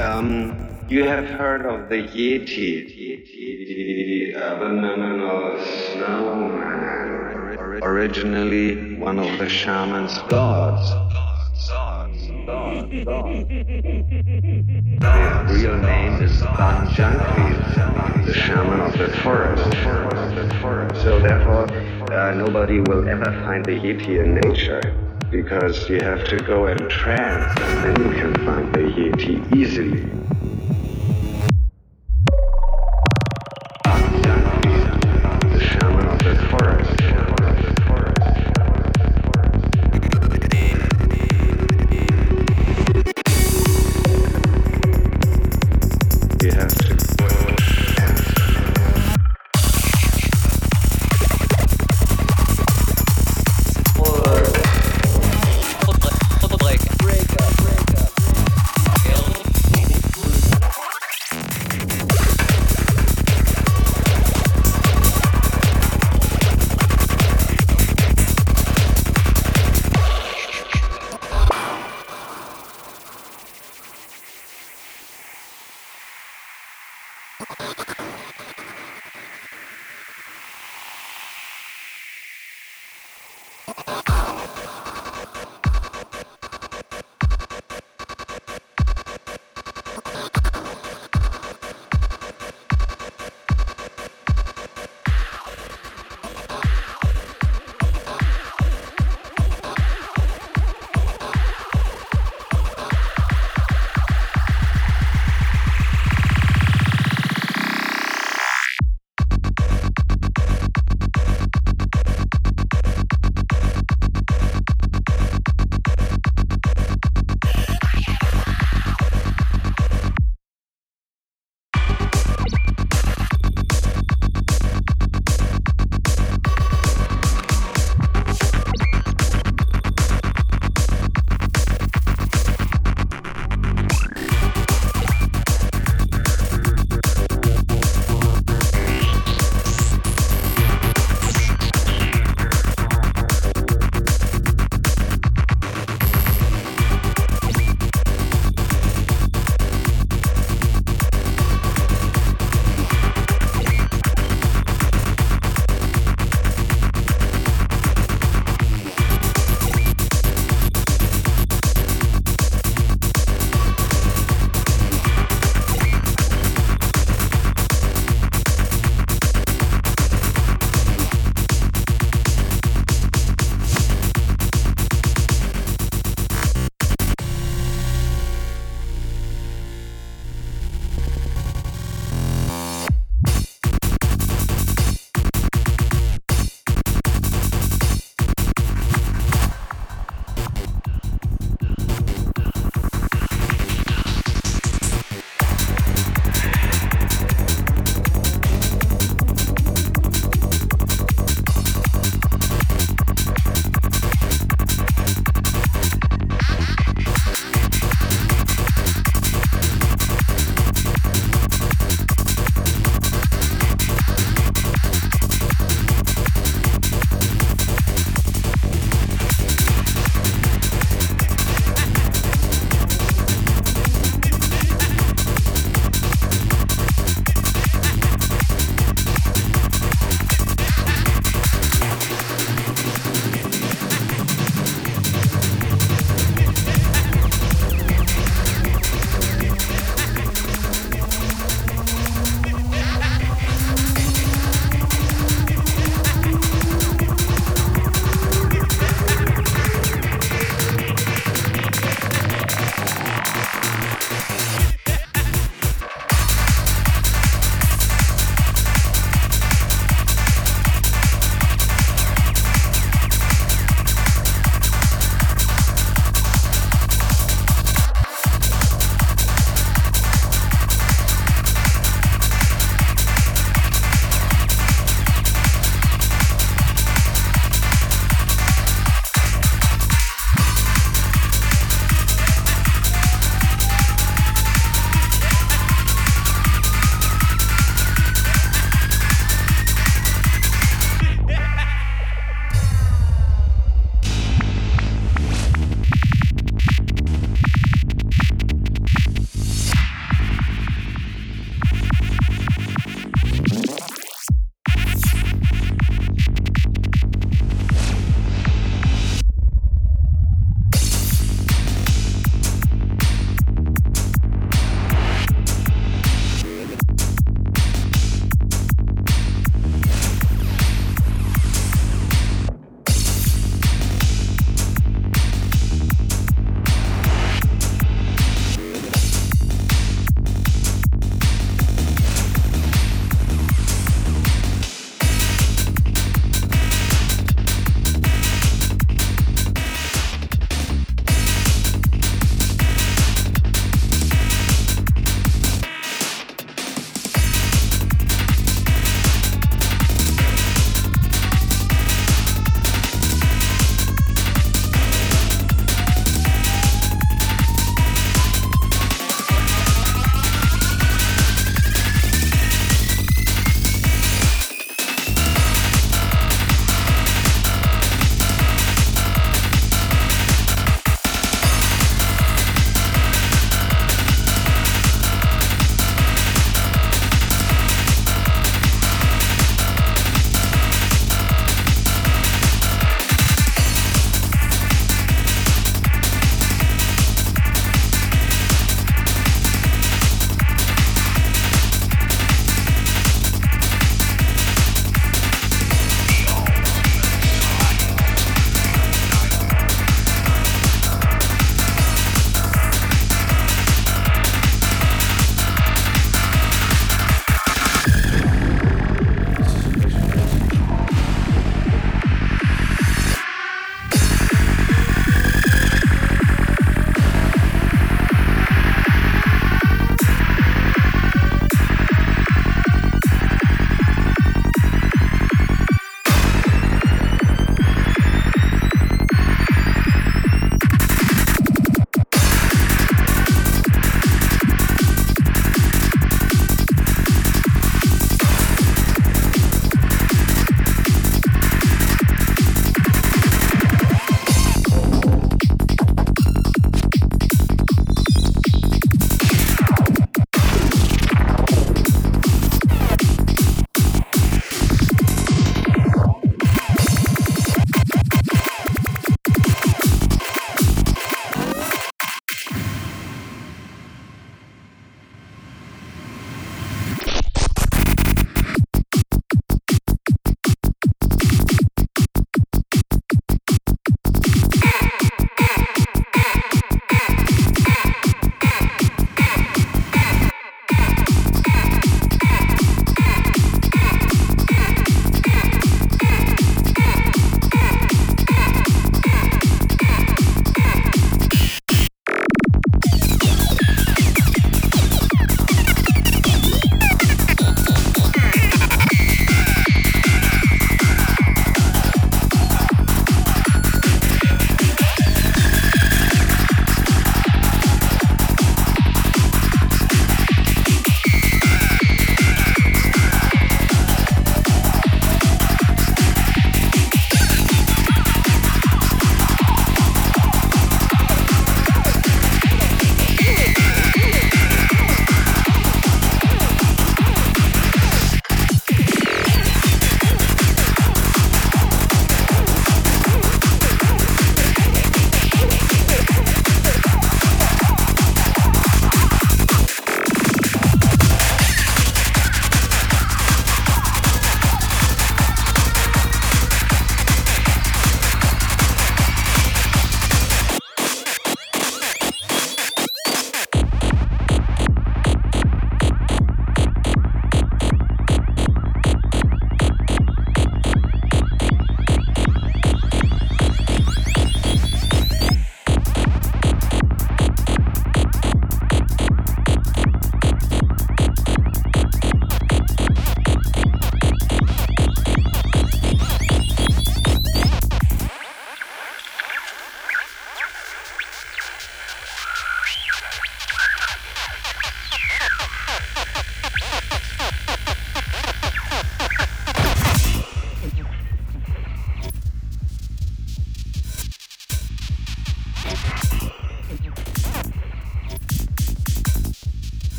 You have heard of the Yeti, abominable snowman, originally one of the shaman's gods. The real name is Ban Jhakri, the shaman of the forest. So therefore, uh, nobody will ever find the Yeti in nature because you have to go in trance and then you can find the Yeti easily.